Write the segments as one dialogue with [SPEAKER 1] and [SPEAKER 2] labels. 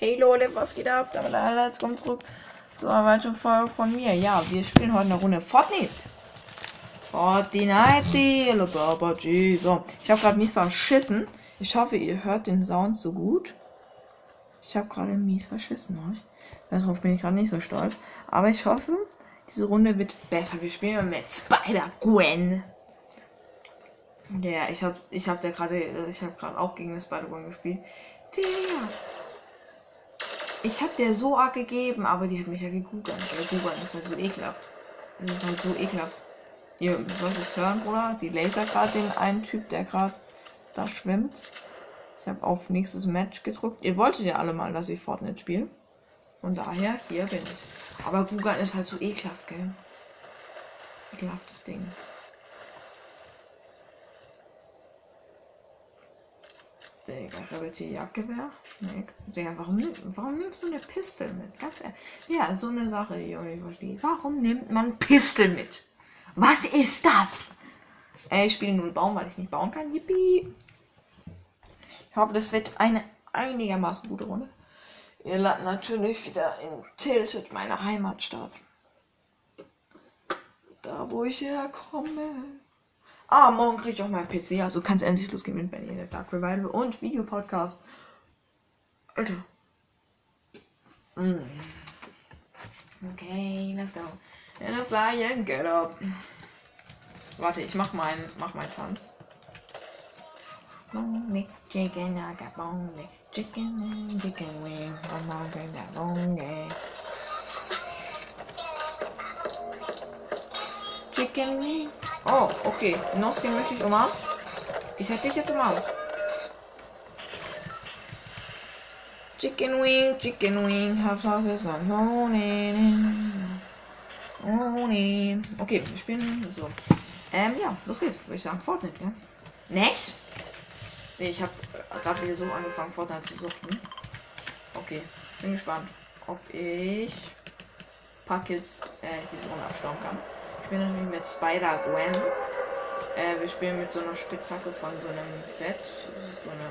[SPEAKER 1] Hey Leute, was geht ab? Damit alle, kommt zurück zu einer weiteren Folge von mir. Ja, wir spielen heute eine Runde Fortnite. Fortnite, Baba G. So, ich habe gerade mies verschissen. Ich hoffe, ihr hört den Sound so gut. Ich habe gerade mies verschissen. Darauf bin ich gerade nicht so stolz. Aber ich hoffe, diese Runde wird besser. Wir spielen mit Spider-Gwen. Der, ich habe ich hab der gerade, ich habe gerade auch gegen eine Spider-Gwen gespielt. Der. Ich habe der so arg gegeben, aber die hat mich ja gegoogelt. Weil Googeln ist halt so ekelhaft. Das ist halt so ekelhaft. Ihr wollt es hören, Bruder? Die Laser gerade den einen Typ, der gerade da schwimmt. Ich habe auf nächstes Match gedrückt. Ihr wolltet ja alle mal, dass ich Fortnite spiele. Und daher, hier bin ich. Aber Google ist halt so ekelhaft, gell? Ekelhaftes Ding. Digga, Rebeltier Jagdgewehr? Nee, Digga, warum, warum nimmst du eine Pistole mit? Ganz ehrlich. Ja, so eine Sache, die ich auch nicht verstehe. Warum nimmt man Pistol mit? Was ist das? Ey, ich spiele nur Baum, weil ich nicht bauen kann. Yippie. Ich hoffe, das wird eine einigermaßen gute Runde. Ihr landet natürlich wieder in Tilted, meiner Heimatstadt. Da, wo ich herkomme. Ah, morgen kriege ich auch mein PC, also kann es endlich losgehen mit Benny in der Dark Revival und Videopodcast. Alter. Mm. Okay, let's go. In a fly and get up. Warte, ich mach meinen mach mein Tanz. Bonnie, chicken, I got bonnie. Chicken and chicken wings. I'm hungry, that bonnie. Chicken wing. Oh, okay. Noski möchte ich umarmen. Ich hätte dich jetzt umarmt. Chicken wing, chicken wing, have sauces on honey. Honey. Okay, wir spielen so. Ähm, ja, los geht's. Würde ich sagen, Fortnite, ja. Nicht? Nee, ich habe gerade wieder so angefangen, Fortnite zu suchen. Okay, bin gespannt, ob ich Kills äh, diese Runde abstauben kann spielen natürlich mit Spider-Gwen. Äh, wir spielen mit so einer Spitzhacke von so einem Set. So eine.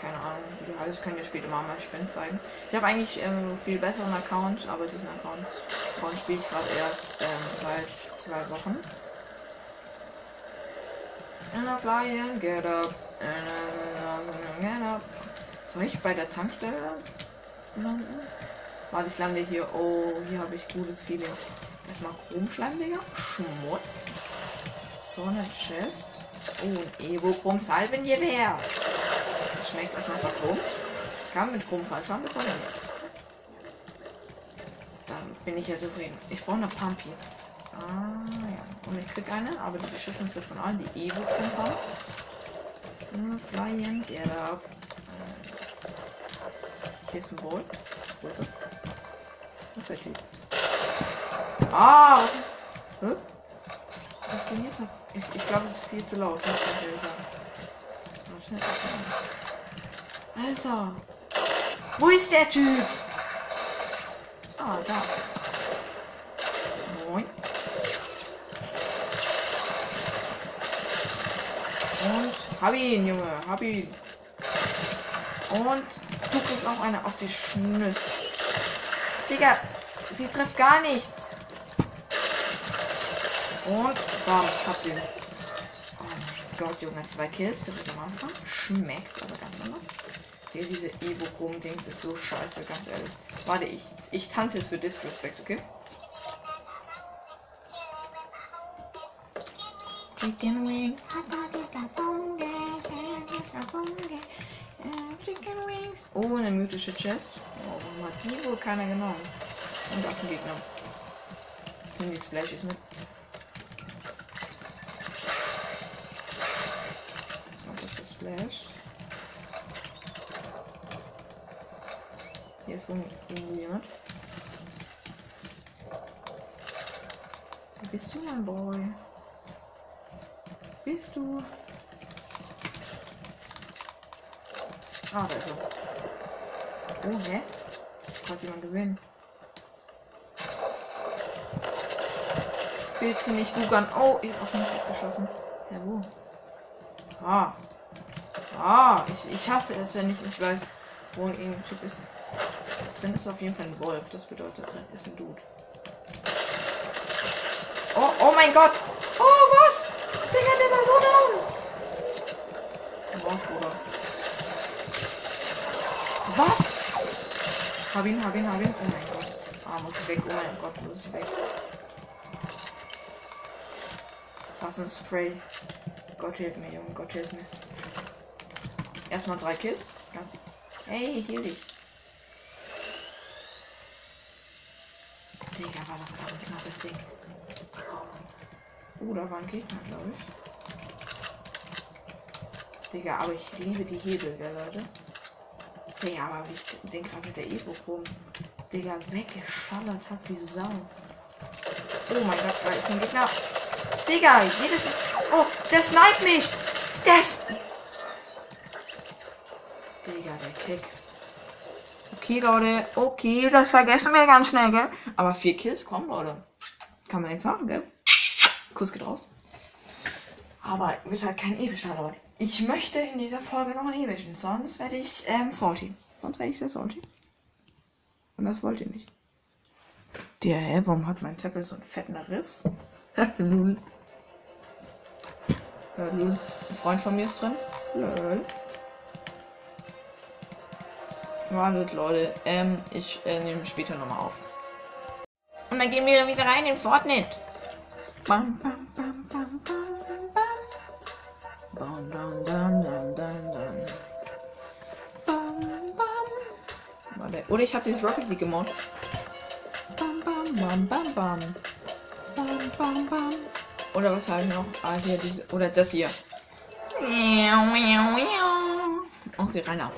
[SPEAKER 1] Keine Ahnung, wie die heißt. Ich kann dir später mal mein Spind zeigen. Ich habe eigentlich ähm, viel besseren Account, aber diesen Account, Account spiele ich gerade erst ähm, seit zwei Wochen. And a fly and get up. And get up. Soll ich bei der Tankstelle landen? Warte, ich lande hier. Oh, hier habe ich gutes Feeling. Erstmal Chromschleim, Digga. Schmutz. So eine Chest. Oh, ein Evo-Chrom Salvengewehr. Das schmeckt erstmal verchromt. Kann mit Chrom falsch haben bekommen. Dann bin ich ja zufrieden. Ich brauche eine Pumpy. Ah, ja. Und ich krieg eine, aber die beschissenste von allen, die Evo-Chrom haben. Fly and get up. Hier ist ein Bowl. Wo ist er? Wo ist der Typ? Ah, was? Hä? Was, was ging jetzt ab? Ich, ich glaube, es ist viel zu laut. Muss ich ehrlich sagen. Alter. Wo ist der Typ? Ah, da. Moin. Und hab ihn, Junge. Hab ihn. Und du kriegst auch eine auf die Schnüsse. Digga, sie trifft gar nichts. Und bam, hab sie. Oh mein Gott, Junge, zwei Kills direkt am Anfang. Schmeckt aber ganz anders. Der, diese Evo-Chrom-Dings ist so scheiße, ganz ehrlich. Warte, ich, ich tanze jetzt für Disrespect, okay? Chicken wing. Chicken wings. Oh, eine mythische Chest. Oh, warum hat die wohl keiner genommen? Und das ist ein Gegner. Nimm die Splashes mit. Geflasht. Hier ist irgendwo jemand. Wo bist du, mein Boy? Bist du? Ah, da ist er. Oh, hä? Hat jemand gesehen? Willst du nicht googeln? Oh, ich hab auch nicht geschossen. Ja, wo? Ah, Ah, ich, ich hasse es, wenn ich nicht weiß, Wo irgendein Typ ist. Drin ist auf jeden Fall ein Wolf. Das bedeutet, drin ist ein Dude. Oh, oh mein Gott! Oh, was? Digga, der war so down! Raus, Bruder. Was? Hab ihn, hab ihn, hab ihn. Oh mein Gott. Ah, muss ich weg. Oh mein Gott, muss ich weg. Das ist ein Spray. Gott hilf mir, Junge. Gott hilf mir. Erstmal drei Kills. Ganz. Hey, heal dich. Digga, war das gerade ein knappes Ding. Oh, da war ein Gegner, glaube ich. Digga, aber ich liebe die Hebel, der Leute. Digga, aber wie ich den gerade mit der Evo rum. Digga, weggeschallert hab wie Sau. Oh mein Gott, da ist ein Gegner. Digga, jedes. Oh, der snipe mich! Der. Digga, der Kick. Okay, Leute. Okay, das vergessen wir ganz schnell, gell? Aber vier Kills kommen, Leute. Kann man nichts machen, gell? Kuss geht raus. Aber wird halt kein epischer, Leute. Ich möchte in dieser Folge noch einen epischen, sonst werde ich ähm, salty. Sonst werde ich sehr salty. Und das wollt ihr nicht. Der, hä, warum hat mein Tablet so einen fetten Riss? Lul. Lul. Ein Freund von mir ist drin. Lol. Wartet, Leute. Ähm, ich äh, nehme später nochmal auf. Und dann gehen wir wieder rein in Fortnite. Bam, bam, bam, bam, bam, bam. Bam, bam, bam, bam, bam, bam. Bam, bam. Warte. Oder ich habe dieses Rocket League gemoddet. Bam, bam, bam, bam, bam. Bam, bam, bam. Oder was habe ich noch? Ah, hier diese. Oder das hier. Okay, rein ab.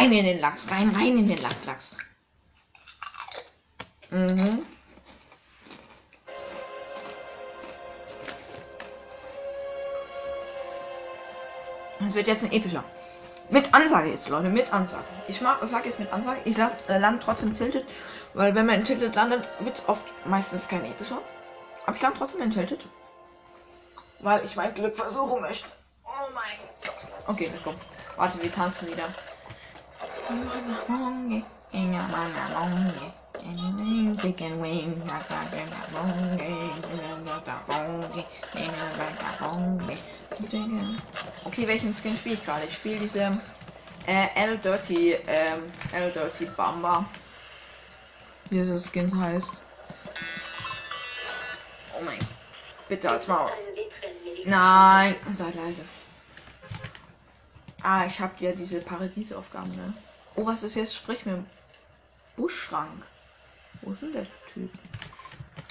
[SPEAKER 1] Rein in den Lachs, rein, rein in den Lachs, Lachs. Mhm. Es wird jetzt ein epischer. Mit Ansage jetzt, Leute, mit Ansage. Ich mach, sag jetzt mit Ansage. Ich lasse äh, land trotzdem tilted, weil wenn man in tilted landet, wird es oft meistens kein epischer. Aber ich lande trotzdem in tilted. Weil ich mein Glück versuchen möchte. Oh mein Gott. Okay, let's go. Warte, wir tanzen wieder. Okay, welchen Skin spiele ich gerade? Ich spiele diese äh, L Dirty, ähm, L Dirty Bamba. Wie dieser Skin heißt. Oh mein Gott. Bitte als Maul. Nein, seid leise. Ah, ich habe ja diese Paradiesaufgaben, ne? Oh, was ist jetzt? Sprich mit dem Buschschrank. Wo ist denn der Typ?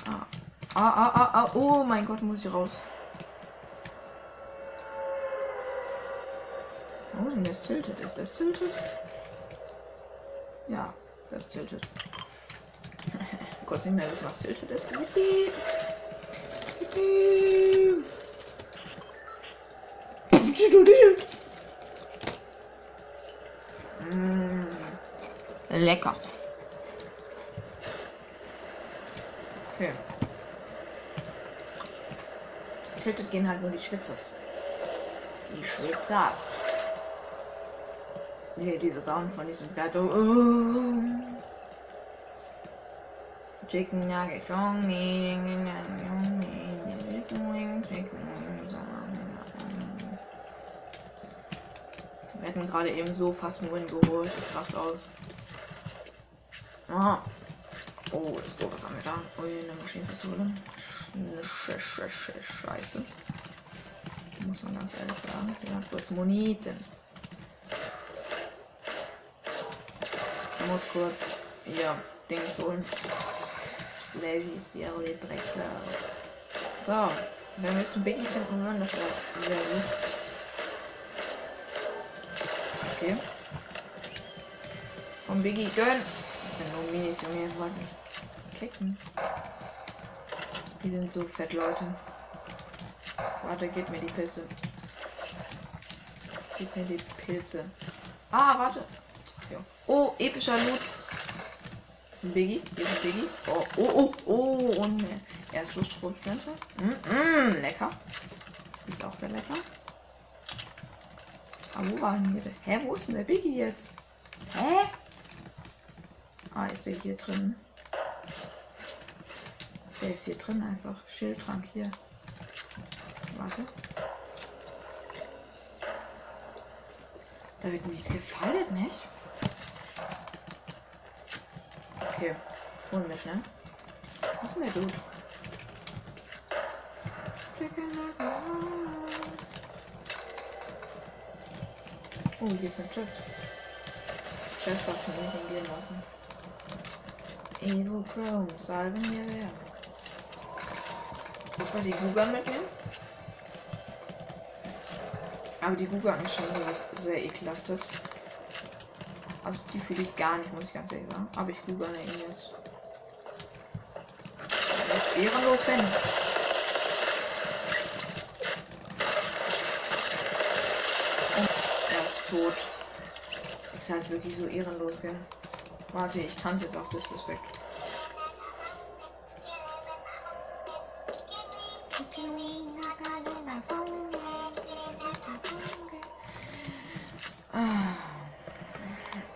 [SPEAKER 1] Ah. Ah, ah, ah, ah. Oh mein Gott, muss ich raus. Ist denn das tilted? Ist das tilted? Ja, das tilted. Kurz nicht mehr wissen, was tilted ist. Yippie. Yippie. Mm. Lecker. Okay. Tilted gehen halt nur die Schwitzers. Die Schwitzers. Nee, diese Sound von diesem Plateau. Chicken Nugget. Wir hätten gerade eben so fast einen Win geholt. Sieht krass aus. Aha. Oh, das doof, was haben wir da? Oh, eine Maschinenpistole. Scheiße. Muss man ganz ehrlich sagen. Hat kurz Moneten. Ich muss kurz hier Dings holen. Splashies, die RW Drecksau. So, wir müssen Biggie finden, hören, das wäre sehr gut. Komm, Biggie, gönn. Das sind nur Minis, Junge, jetzt mich kicken. Die sind so fett, Leute. Warte, gib mir die Pilze. Gib mir die Pilze. Ah, warte. Oh, epischer Loot. Das ist ein Biggie. Hier ist ein Biggie. Oh, oh, oh, oh. Und er ist Schussstromflinte. Mm, mm, lecker. Ist auch sehr lecker. Aber wo war denn hier der? Hä, wo ist denn der Biggie jetzt? Hä? Ah, ist der hier drin? Der ist hier drin einfach. Schildtrank hier. Warte. Da wird nichts gefaltet, nicht? Okay. Holen wir schnell. Was ist denn der Dude? Oh, hier ist ein Chest. Chest darf man nicht gehen lassen. Evo Chrome, salven mir wer. Muss man die Gugan mitnehmen? Aber die Gugan ist schon was sehr ekelhaftes. Also die fühle ich gar nicht, muss ich ganz ehrlich sagen. Aber ich Gugan ihn jetzt. Ehrenlos bin. Und er ist tot. Ist halt wirklich so ehrenlos, gell? Warte, ich tanze jetzt auf Disrespect.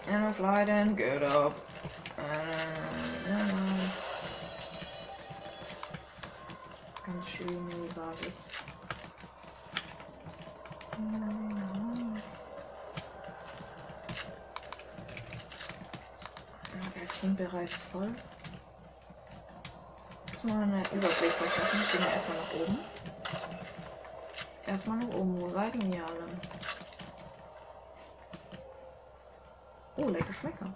[SPEAKER 1] And fly then get up. Ganz schön die Basis. Magazin bereits voll. Jetzt mal eine Überblick verschaffen. Gehen wir erstmal nach oben. Erstmal nach oben. Wo seid ihr alle? Oh, lecker Schmecker.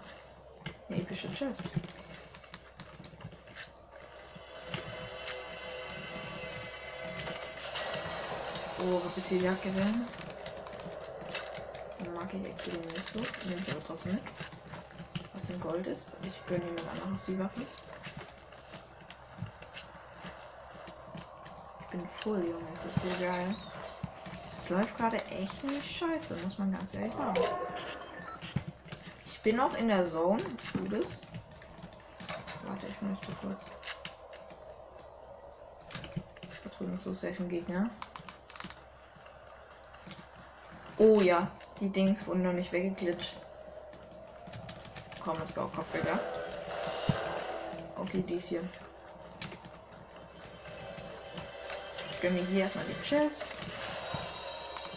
[SPEAKER 1] Eine epische Chest. Oh, Reptilierjacke werden. Mag ich actually nicht so. Nehme ich aber trotzdem mit. Was in Gold ist. Ich gönne jemand anderes die Waffen. Ich bin voll, Junge. Es ist so geil. Es läuft gerade echt nicht scheiße, muss man ganz ehrlich sagen. Ich bin noch in der Zone des Gutes. Warte, ich möchte kurz. Da drüben ist so safe ein Gegner. Oh ja, die Dings wurden noch nicht weggeglitscht. Komm, das war auch Kopfgeger. Okay, dies hier. Ich gönne mir hier erstmal die Chest.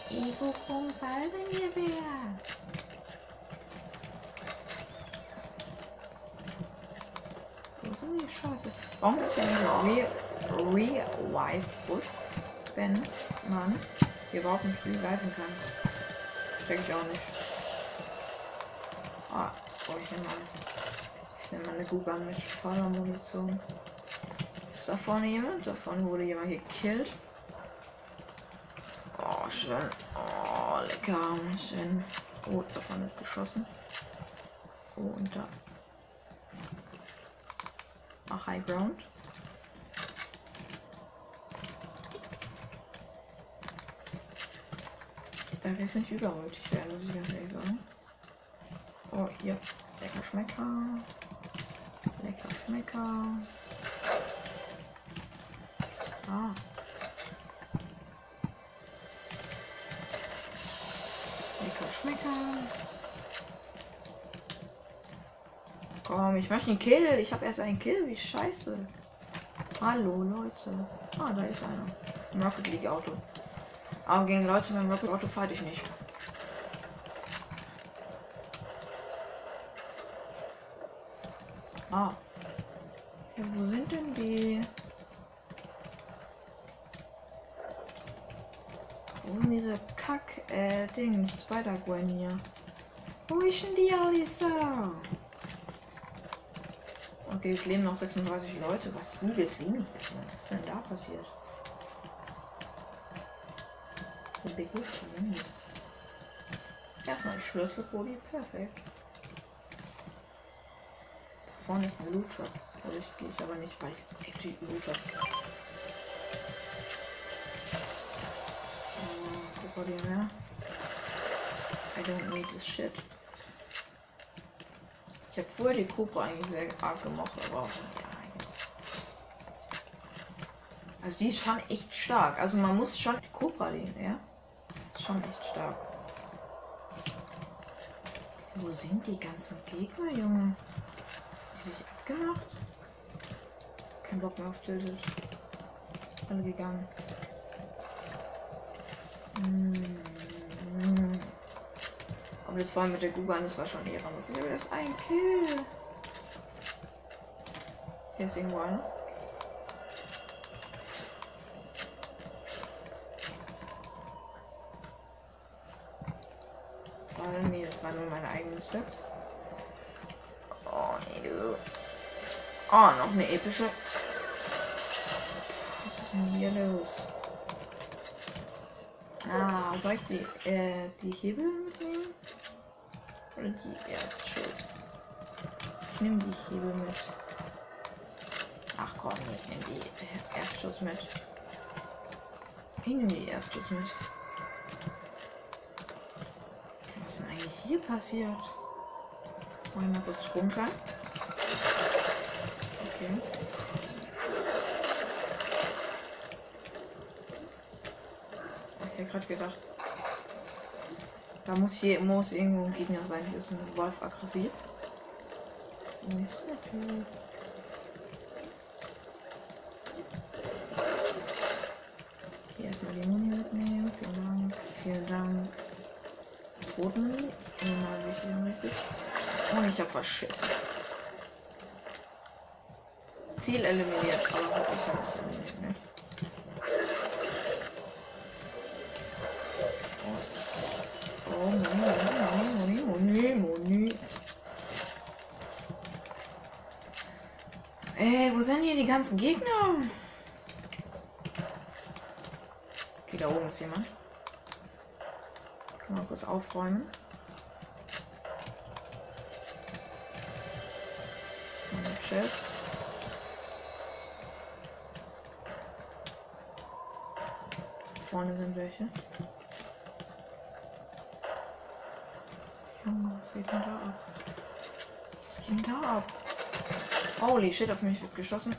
[SPEAKER 1] Ego vom Salvengewehr. Wo sind die Scheiße? Warum gibt es ja nicht Revive-Bus, wenn man hier überhaupt nicht reviven kann? Check ich auch nicht. Ah, oh, ich nehme mal. Ich nehme mal eine Gugan mit voller Munition. Ist da vorne jemand? Da vorne wurde jemand gekillt. Oh, schön. Oh, lecker. Schön. Oh, davon wird geschossen. Oh, und da. Ach, High Ground. Da will es nicht übermütig werden, muss ich ganz ehrlich sagen. Oh, hier. Lecker Schmecker. Lecker Schmecker. Ah. Lecker Schmecker. Komm, ich möchte einen Kill. Ich habe erst einen Kill. Wie scheiße. Hallo, Leute. Ah, da ist einer. Rocket League Auto. Aber gegen Leute mit dem Rocket Auto fight ich nicht. Ah. Ja, wo sind denn die? Wo sind diese Kack, äh, Ding, Spider-Gwen hier? Wo ist denn die Alisa? Okay, es leben noch 36 Leute, was übelst wenig ist. Was ist denn da passiert? The biggest wins. Erstmal ein Schlüsselbody, perfekt. Vorne ist ein Loot Shop. Also ich aber nicht, weil ich actually Loot Shop. Uh, Body mehr. I don't need this shit. Ich habe vorher die Cobra eigentlich sehr arg gemocht, aber. Also die ist schon echt stark. Also man muss schon Cobra lehnen, ja? Ist schon echt stark. Wo sind die ganzen Gegner, Junge? Sich abgemacht? Kein Bock mehr auf Tilted. Alle gegangen. Hm. Aber das war mit der Google, das war schon ehrenlos. Ich habe erst ein Kill. Hier ist irgendwo einer. Warte, nee, das waren nur meine eigenen Steps. Du. Oh, noch eine epische. Was ist denn hier los? Ah, soll ich die, äh, die Hebel mitnehmen? Oder die Erstschuss? Ich nehme die Hebel mit. Ach komm, ich nehme die Erstschuss mit. Ich nehme die Erstschuss mit. Was ist denn eigentlich hier passiert? Mach mal kurz runter. Okay. Ich hätte gerade gedacht. Da muss hier muss irgendwo ein Gegner sein. Hier ist ein Wolf aggressiv. Wo ist der Typ? Hier erstmal die Muni mitnehmen. Vielen Dank. Vielen Dank. Boden. Immer wichtig und richtig. Und ich hab verschissen. Ziel eliminiert, aber hab ich hab nicht eliminiert, ne? Oh, Moni, Moni, Moni, Moni. Ey, wo sind hier die ganzen Gegner? Okay, da oben ist jemand. Kann mal kurz aufräumen. Chest. Vorne sind welche. Junge, was geht denn da ab? Was geht denn da ab? Holy shit, auf mich wird geschossen.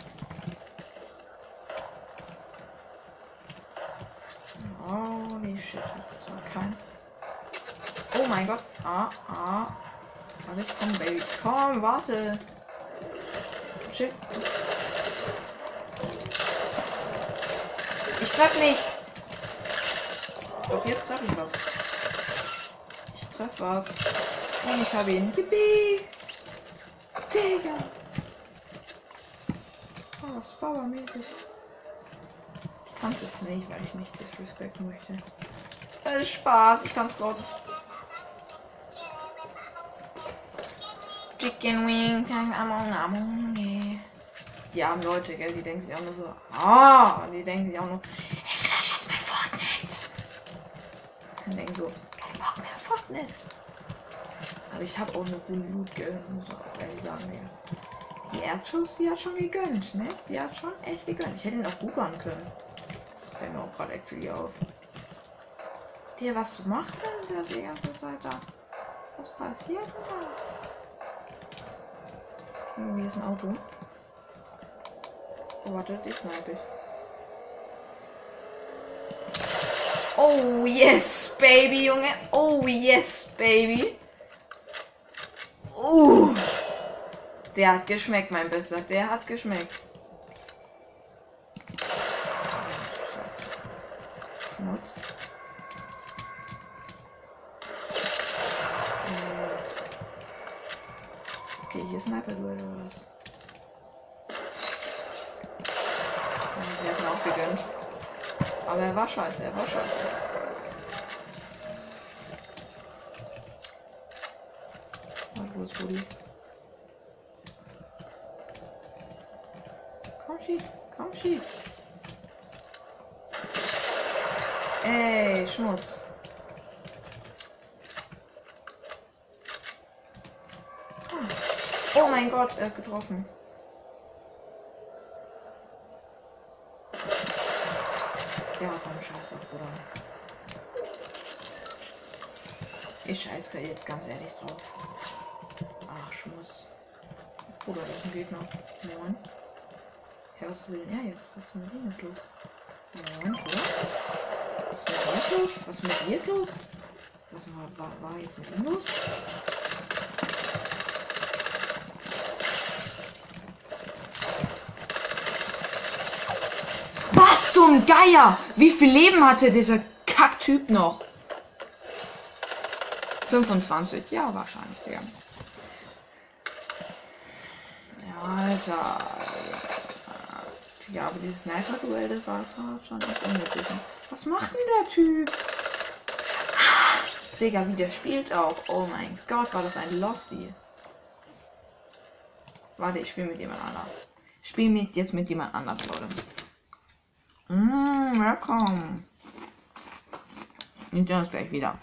[SPEAKER 1] Holy shit, das war kein. Oh mein Gott. Ah, ah. Warte, komm, Baby. Komm, warte. Shit. Ich treff nichts. Ich glaube, jetzt treffe ich was. Ich treff was. Und ich habe ihn. Yippie. Digga. Oh, das Bauermäßig. Ich tanze es nicht, weil ich nicht disrespekten möchte. Das ist Spaß, ich tanze trotzdem. Chicken Wing, Among Among, yeah. Die armen Leute, gell, die denken sich auch nur so, ah, die denken sich auch nur, ich flash jetzt mein Fortnite. Und denken so, kein Bock mehr Fortnite. Aber ich habe auch eine gute Loot, gell, muss ich ehrlich sagen, ja. Die Erstschuss, die hat schon gegönnt, ne? Die hat schon echt gegönnt. Ich hätte ihn auch buckern können. Fällt mir auch gerade actually auf. Der, was macht denn der die ganze Zeit da? Was passiert denn da? Oh, hier ist ein Auto. Oh, warte, die snipe ich. Oh, yes, baby, Junge. Oh, yes, baby. Uh. Der hat geschmeckt, mein Bester. Der hat geschmeckt. Scheiße. Schmutz. Äh. Okay, hier ist Sniper-Duell oder was? Ja, Wir hatten auch gegönnt. Aber er war scheiße, er war scheiße. Warte, wo ist Rudi? Komm, schieß. Komm, schieß. Ey, Schmutz. Oh mein Gott, er ist getroffen. Ja, komm, scheiß auf, Bruder. Ich scheiß jetzt ganz ehrlich drauf. Ach, Schmutz. Bruder, das ist ein Gegner. Moin. Ja, was will er jetzt? Was ist mit ihm jetzt los? Moin, Bruder. Was ist mit ihm jetzt los? Was ist mit ihm jetzt los? Was war, war, war jetzt mit ihm los? Zum Geier? Wie viel Leben hatte dieser Kacktyp noch? 25. Ja, wahrscheinlich, Digga. Ja, Alter. Ja, aber dieses Sniper-Duell, das war schon echt unnötig. Was macht denn der Typ? Digga, wie der spielt auch. Oh mein Gott, war das ein Losty. Warte, ich spiele mit jemand anders. Ich spiele mit, jetzt mit jemand anders, Leute. Mmh, willkommen. Wir sehen uns gleich wieder.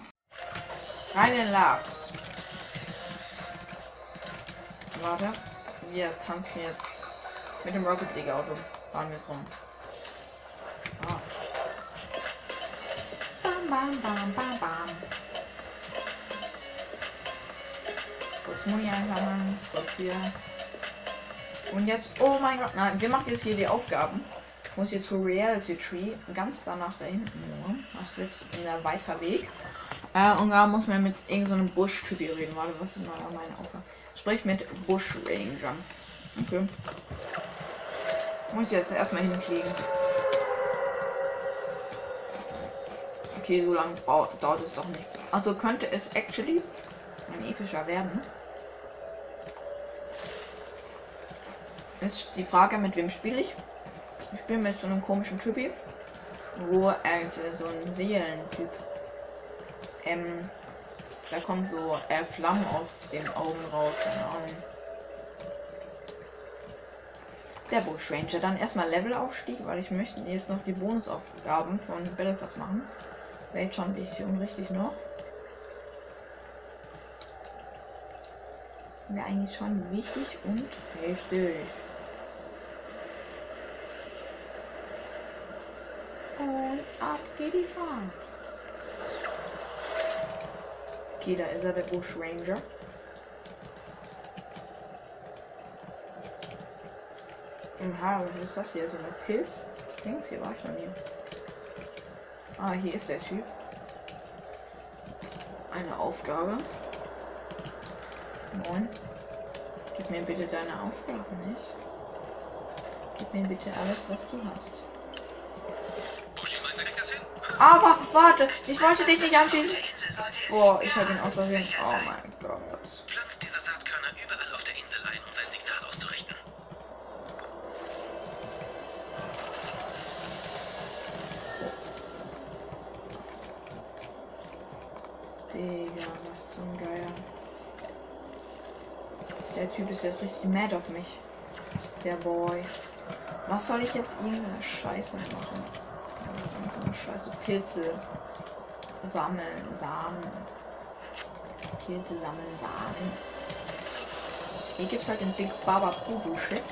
[SPEAKER 1] Rein in Lachs. Warte. Wir tanzen jetzt mit dem Rocket League Auto. Fahren wir jetzt rum. Ah. Bam, bam, bam, bam, bam. Kurz Muni einsammeln. Kurz hier. Und jetzt, oh mein Gott, nein, wir machen jetzt hier die Aufgaben. Muss jetzt zur Reality Tree, ganz danach da hinten, Junge. Das wird ein weiter Weg. Äh, und da muss man mit irgendeinem so Busch-Typ reden. Warte, was ist mal meine Aufgabe? Sprich mit Bush Ranger. Okay. Muss ich jetzt erstmal hinkriegen. Okay, so lange dauert es doch nicht. Also könnte es actually ein epischer werden. Ist die Frage, mit wem spiele ich? Ich spiele mit so einem komischen Typi, wo eigentlich so ein Seelentyp. Ähm, da kommen so äh, Flammen aus den Augen raus, keine Ahnung. Der Bush Ranger. Dann erstmal Levelaufstieg, weil ich möchte jetzt noch die Bonusaufgaben von Battle Pass machen. Wäre jetzt schon wichtig und richtig noch. Wäre eigentlich schon wichtig und richtig. Und ab geht die Fahrt. Okay, da ist er, der Bush Ranger. Aha, was ist das hier? So eine Pilz? Dings, hier war ich noch nie. Ah, hier ist der Typ. Eine Aufgabe. Moin. Gib mir bitte deine Aufgabe nicht. Gib mir bitte alles, was du hast. Aber warte, ich wollte dich nicht anschießen. Boah, ich habe ihn außersehen. Oh mein Gott.
[SPEAKER 2] Pflanzt diese Saatkörner überall auf der Insel ein, um sein Signal auszurichten.
[SPEAKER 1] Digga, was zum Geier. Der Typ ist jetzt richtig mad auf mich. Der Boy. Was soll ich jetzt irgendeine Scheiße machen? Scheiße Pilze sammeln, Samen. Pilze sammeln, Samen. Hier gibt es halt den Big Baba Kubu Shit.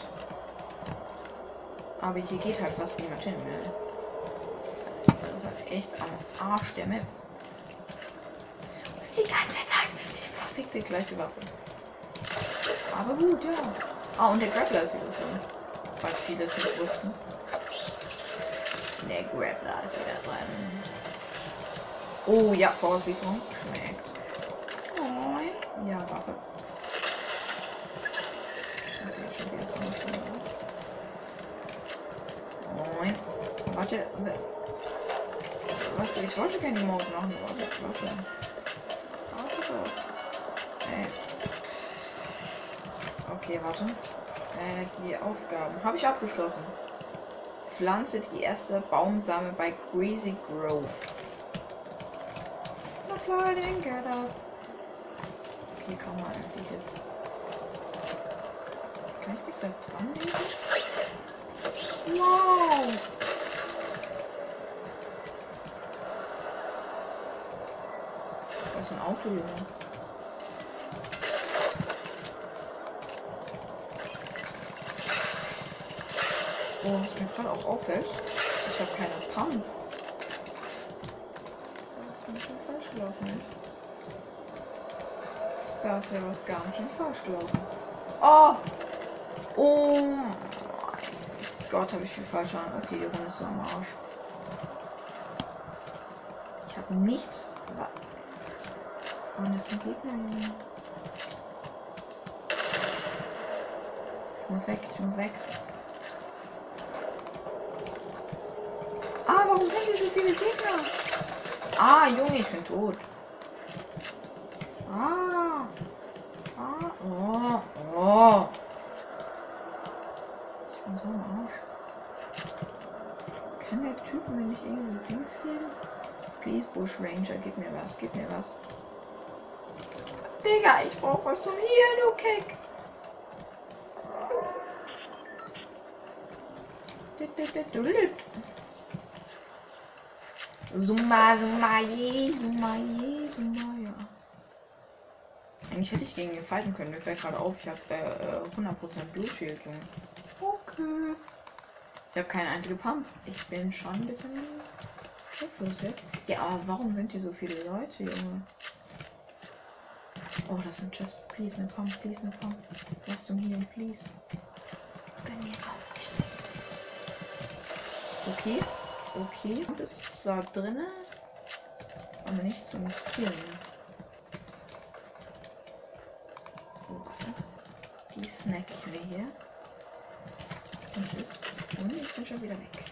[SPEAKER 1] Aber hier geht halt fast niemand hin will. Das ist halt echt am Arsch der Map. Die ganze Zeit die verfickte gleiche Waffe. Aber gut, ja. Ah, und der Grappler ist wieder drin. Falls viele es nicht wussten. Der Grappler ist wieder drin. Oh ja, Vorauslieferung. Schmeckt. Oh, ja, Stunde. Moin. Warte. Was? Ich wollte keine Mode machen. Warte, warte. Warte. Ey. Okay, warte. Äh, die Aufgaben habe ich abgeschlossen. Pflanze die erste Baumsame bei Greasy Grove. Na klar, den geht ab. Okay, komm mal endlich jetzt. Kann ich dich da dran legen? Wow! Das ist ein Auto, Junge. Was mir gerade auch auffällt, ich habe keine Pump. Das ist ganz schön falsch gelaufen. Da ist ja was ganz schön falsch gelaufen. Oh! Oh mein Gott, habe ich viel falsch an. Okay, die Runde ist so am Arsch. Ich habe nichts. Und das sind Gegner. Ich muss weg, ich muss weg. warum sind hier so viele Gegner? Ah, Junge, ich bin tot. Ah. Ah. Oh. Oh. Ich bin so ein Arsch. Kann der Typ mir nicht irgendwie Dings geben? Please, Bush Ranger, gib mir was, gib mir was. Digga, ich brauch was zum Heal, du Keck. Summa, Summa, je, Summa, je, Summa, ja. Eigentlich hätte ich gegen ihn fighten können. Mir fällt gerade auf, ich habe äh, 100% Blue Shield, Junge. Okay. Ich habe keine einzige Pump. Ich bin schon ein bisschen hilflos jetzt. Ja, aber warum sind hier so viele Leute, Junge? Oh, das sind just. Please, eine Pump, please, eine Pump. Was zum Healen, please. Gönn mir Pump. Okay. Okay. Und ist zwar drinne, aber nicht zum. Oh, warte. Die snack ich mir hier. Und tschüss. Und ich bin schon wieder weg.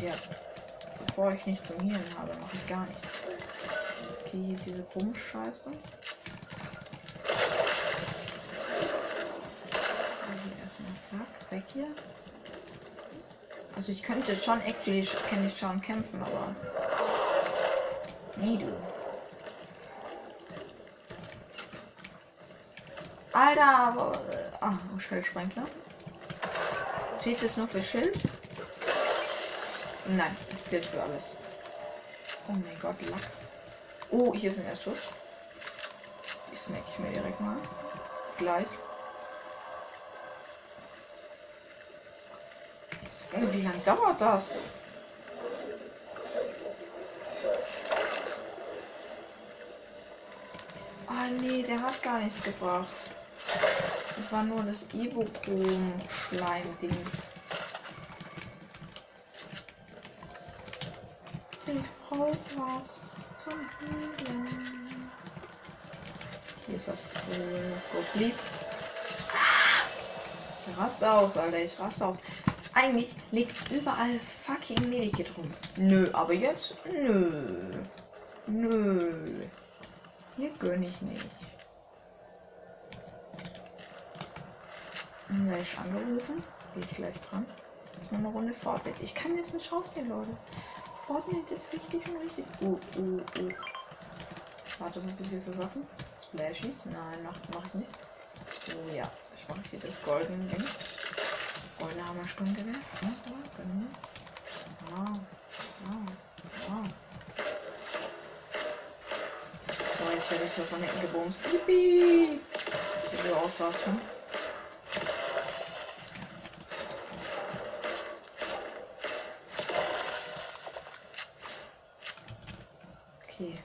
[SPEAKER 1] Ja. Bevor ich nicht zum Healen habe, mache ich gar nichts. Okay, hier diese Rumscheiße. Hier erstmal zack, weg hier. Also ich könnte schon actually kann ich schon kämpfen, aber. Nee, du. Alter, aber. Ah, oh, Schildsprengler. Steht es nur für Schild? Nein, das zählt für alles. Oh mein Gott, Lack. Oh, hier ist ein Erstschuss. Die snack ich mir direkt mal. Gleich. Oh, wie lange dauert das? Ah nee, der hat gar nichts gebracht. Das war nur das Ibuchrom-Schleim-Dings. Ich brauche was zum Healen. Hier ist was zu holen. Let's go, please. Ich raste aus, Alter. Ich raste aus. Eigentlich liegt überall fucking Medikit rum. Nö, aber jetzt? Nö. Nö. Hier gönne ich nicht. Dann ich angerufen. Gehe ich gleich dran. Jetzt mal eine Runde Fortnite. Ich kann jetzt nicht rausgehen, Leute. Fortnite ist richtig und richtig. Uh, uh, uh. Warte, was gibt es hier für Waffen? Splashies? Nein, mach, mach ich nicht. Oh ja, ich mache hier das Golden Dings. Goldene Hammerstunde. Ja, genau. Wow. Wow. Wow. So, jetzt werde ich so von hinten gebumst. Yippie! Ich will. Okay.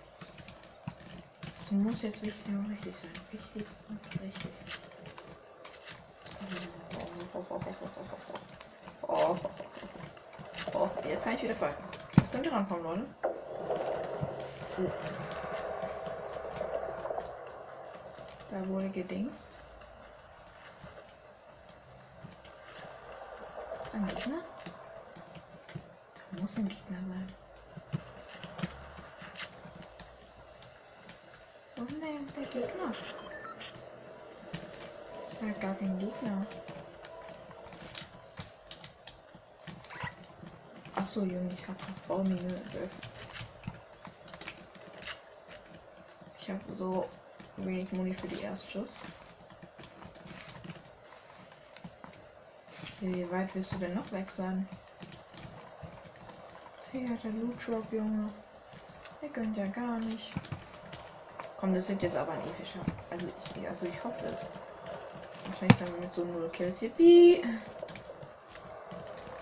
[SPEAKER 1] Es muss jetzt wichtig und richtig sein. Wichtig und richtig. Oh, oh, oh, oh, oh, jetzt kann ich wieder fighten. Jetzt könnt ihr rankommen, Leute. Oh. Da wurde gedingst. Ein Gegner? Da muss ein Gegner sein. Wo ist denn der Gegner? Das war gar kein Gegner. Achso, Junge, ich hab das Baumine. Ich habe so wenig Muni für die Erstschuss. Wie weit willst du denn noch weg sein? Hier hat der Loot Drop, Junge. Der gönnt ja gar nicht. Komm, das wird jetzt aber ein epischer. Also ich, also ich hoffe es. Wahrscheinlich dann mit so 0 Kills hier. Bi.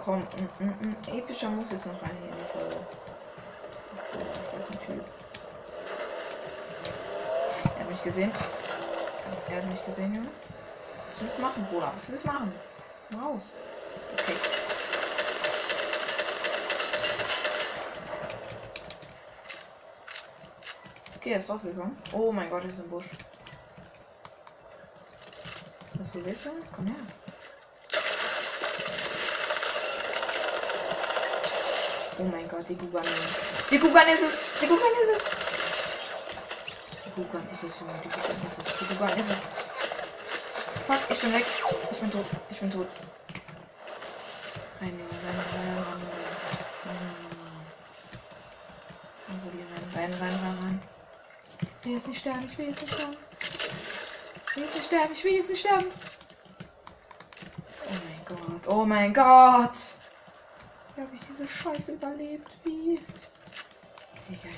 [SPEAKER 1] Komm, mm, mm, mm. epischer muss jetzt noch rein hier in die Folge. Ein Typ. Er hat mich gesehen. Er hat mich gesehen, Junge. Was willst du machen, Bruder? Was willst du machen? Raus. Okay. Okay, er ist rausgekommen. Oh mein Gott, er ist im Busch. Was du willst, Junge? Komm her. Oh mein Gott, die Gugan. Die Gugan ist es! Die Gugan ist es! Die Gugan ist es, Junge. Die Gugan ist es. Die Gugan ist es. Fuck, ich bin weg. Ich bin tot. Ich bin tot. Rein, rein, rein, rein, rein. Also rein, rein, rein, rein, rein. Ich will jetzt nicht sterben. Ich will jetzt nicht sterben. Ich will jetzt nicht sterben. Ich will jetzt nicht sterben. Oh mein Gott. Oh mein Gott. Ich diese Scheiße überlebt? Wie? Digga.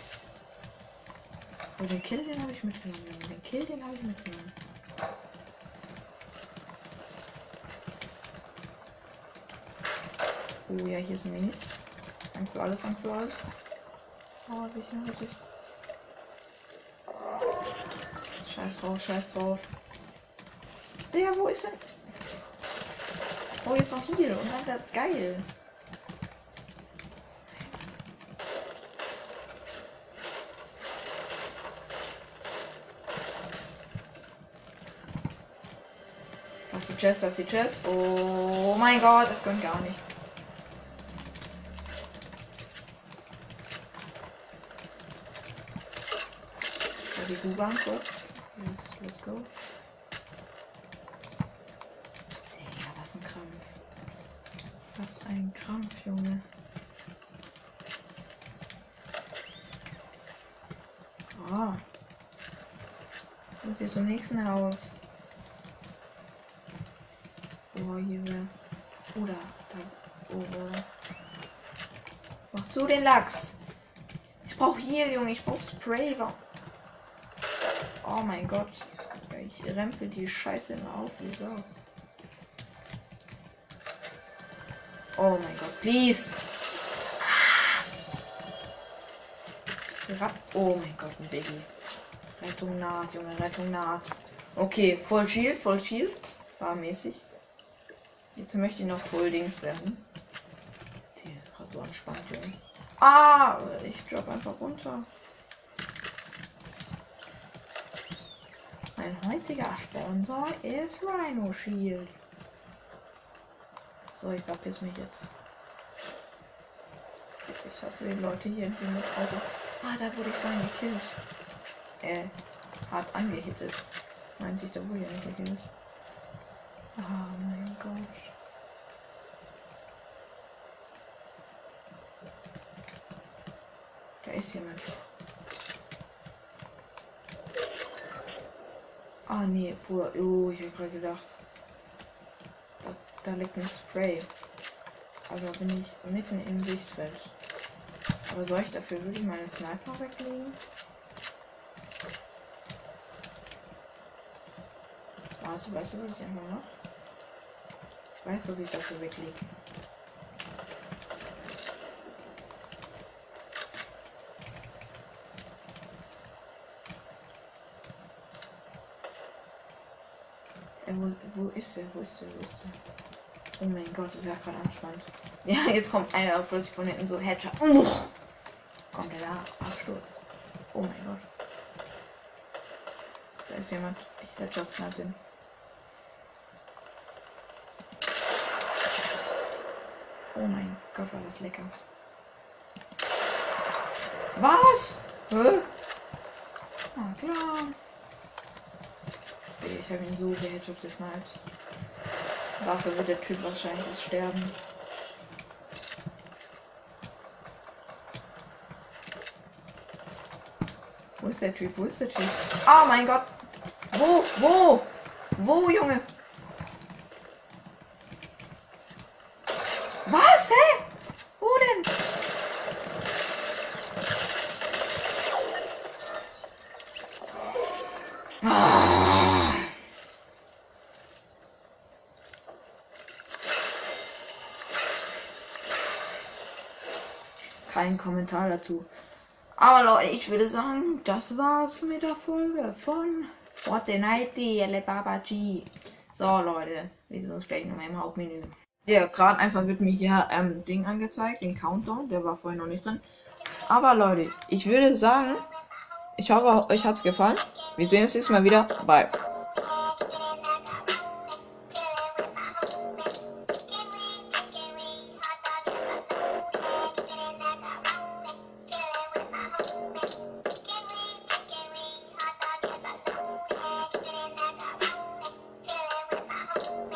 [SPEAKER 1] Oh, den Kill, den habe ich mitgenommen. Den Kill, den habe ich mitgenommen. Oh ja, hier sind Minis. Danke für alles, danke für alles. Oh, hab ich noch richtig. Scheiß drauf, scheiß drauf. Der, wo ist denn? Oh, ist noch hier. Und dann das geil. Chest, das ist die Chest. Oh mein Gott, das gönnt gar nicht. So, die U-Bahn kurz. Yes, let's go. Digga, was ein Krampf. Was ein Krampf, Junge. Ah. Ich muss hier zum nächsten Haus. Oh, hier wäre. Oder da. Oh. Mach zu den Lachs. Ich brauche hier, Junge. Ich brauche Spray. Oh mein Gott. Ich rempel die Scheiße immer auf. Wie Sau. Oh mein Gott. Please. Oh mein Gott, ein Biggie. Rettung naht, Junge. Rettung naht. Okay, Voll Shield, Voll Shield. War mäßig. Jetzt möchte ich noch Full Dings werden. Die ist gerade so entspannt, Junge. Ah, ich drop einfach runter. Mein heutiger Sponsor ist Rhino Shield. So, ich verpiss mich jetzt. Ich hasse die Leute hier irgendwie mit Auto. Ah, da wurde ich vorhin gekillt. Äh, hart angehittet. Meinte ich, da wurde ja nicht gekillt. Ah, mein Gott. Da ist jemand. Ah, nee, Bruder. Oh, ich hab gerade gedacht. Da, da liegt ein Spray. Aber bin ich mitten im Sichtfeld. Aber soll ich dafür wirklich meine Sniper weglegen? Warte, weißt du, was ich einfach mache? Ich weiß, was ich dafür weglege. Äh, wo, wo ist der? Wo ist der? Wo ist der? Oh mein Gott, das ist ja gerade anspannend. Ja, jetzt kommt einer plötzlich von hinten so Headshot. Uh, kommt der da? Absturz. Oh mein Gott. Da ist jemand. Ich Headshot snap den. Oh mein Gott, war das lecker. Was? Hä? Na klar. Ich habe ihn so geheadshot gesniped. Dafür wird der Typ wahrscheinlich sterben. Wo ist der Typ? Wo ist der Typ? Oh mein Gott! Wo? Wo? Wo, Junge? Was? Hä? Wo denn? Ah. Kein Kommentar dazu. Aber Leute, ich würde sagen, das war's mit der Folge von Fortnite Alibaba G. So Leute, wir sehen uns gleich nochmal im Hauptmenü. Ja, gerade einfach wird mir hier ähm, Ding angezeigt, den Countdown, der war vorhin noch nicht drin. Aber Leute, ich würde sagen, ich hoffe, euch hat's gefallen. Wir sehen uns nächstes Mal wieder. Bye.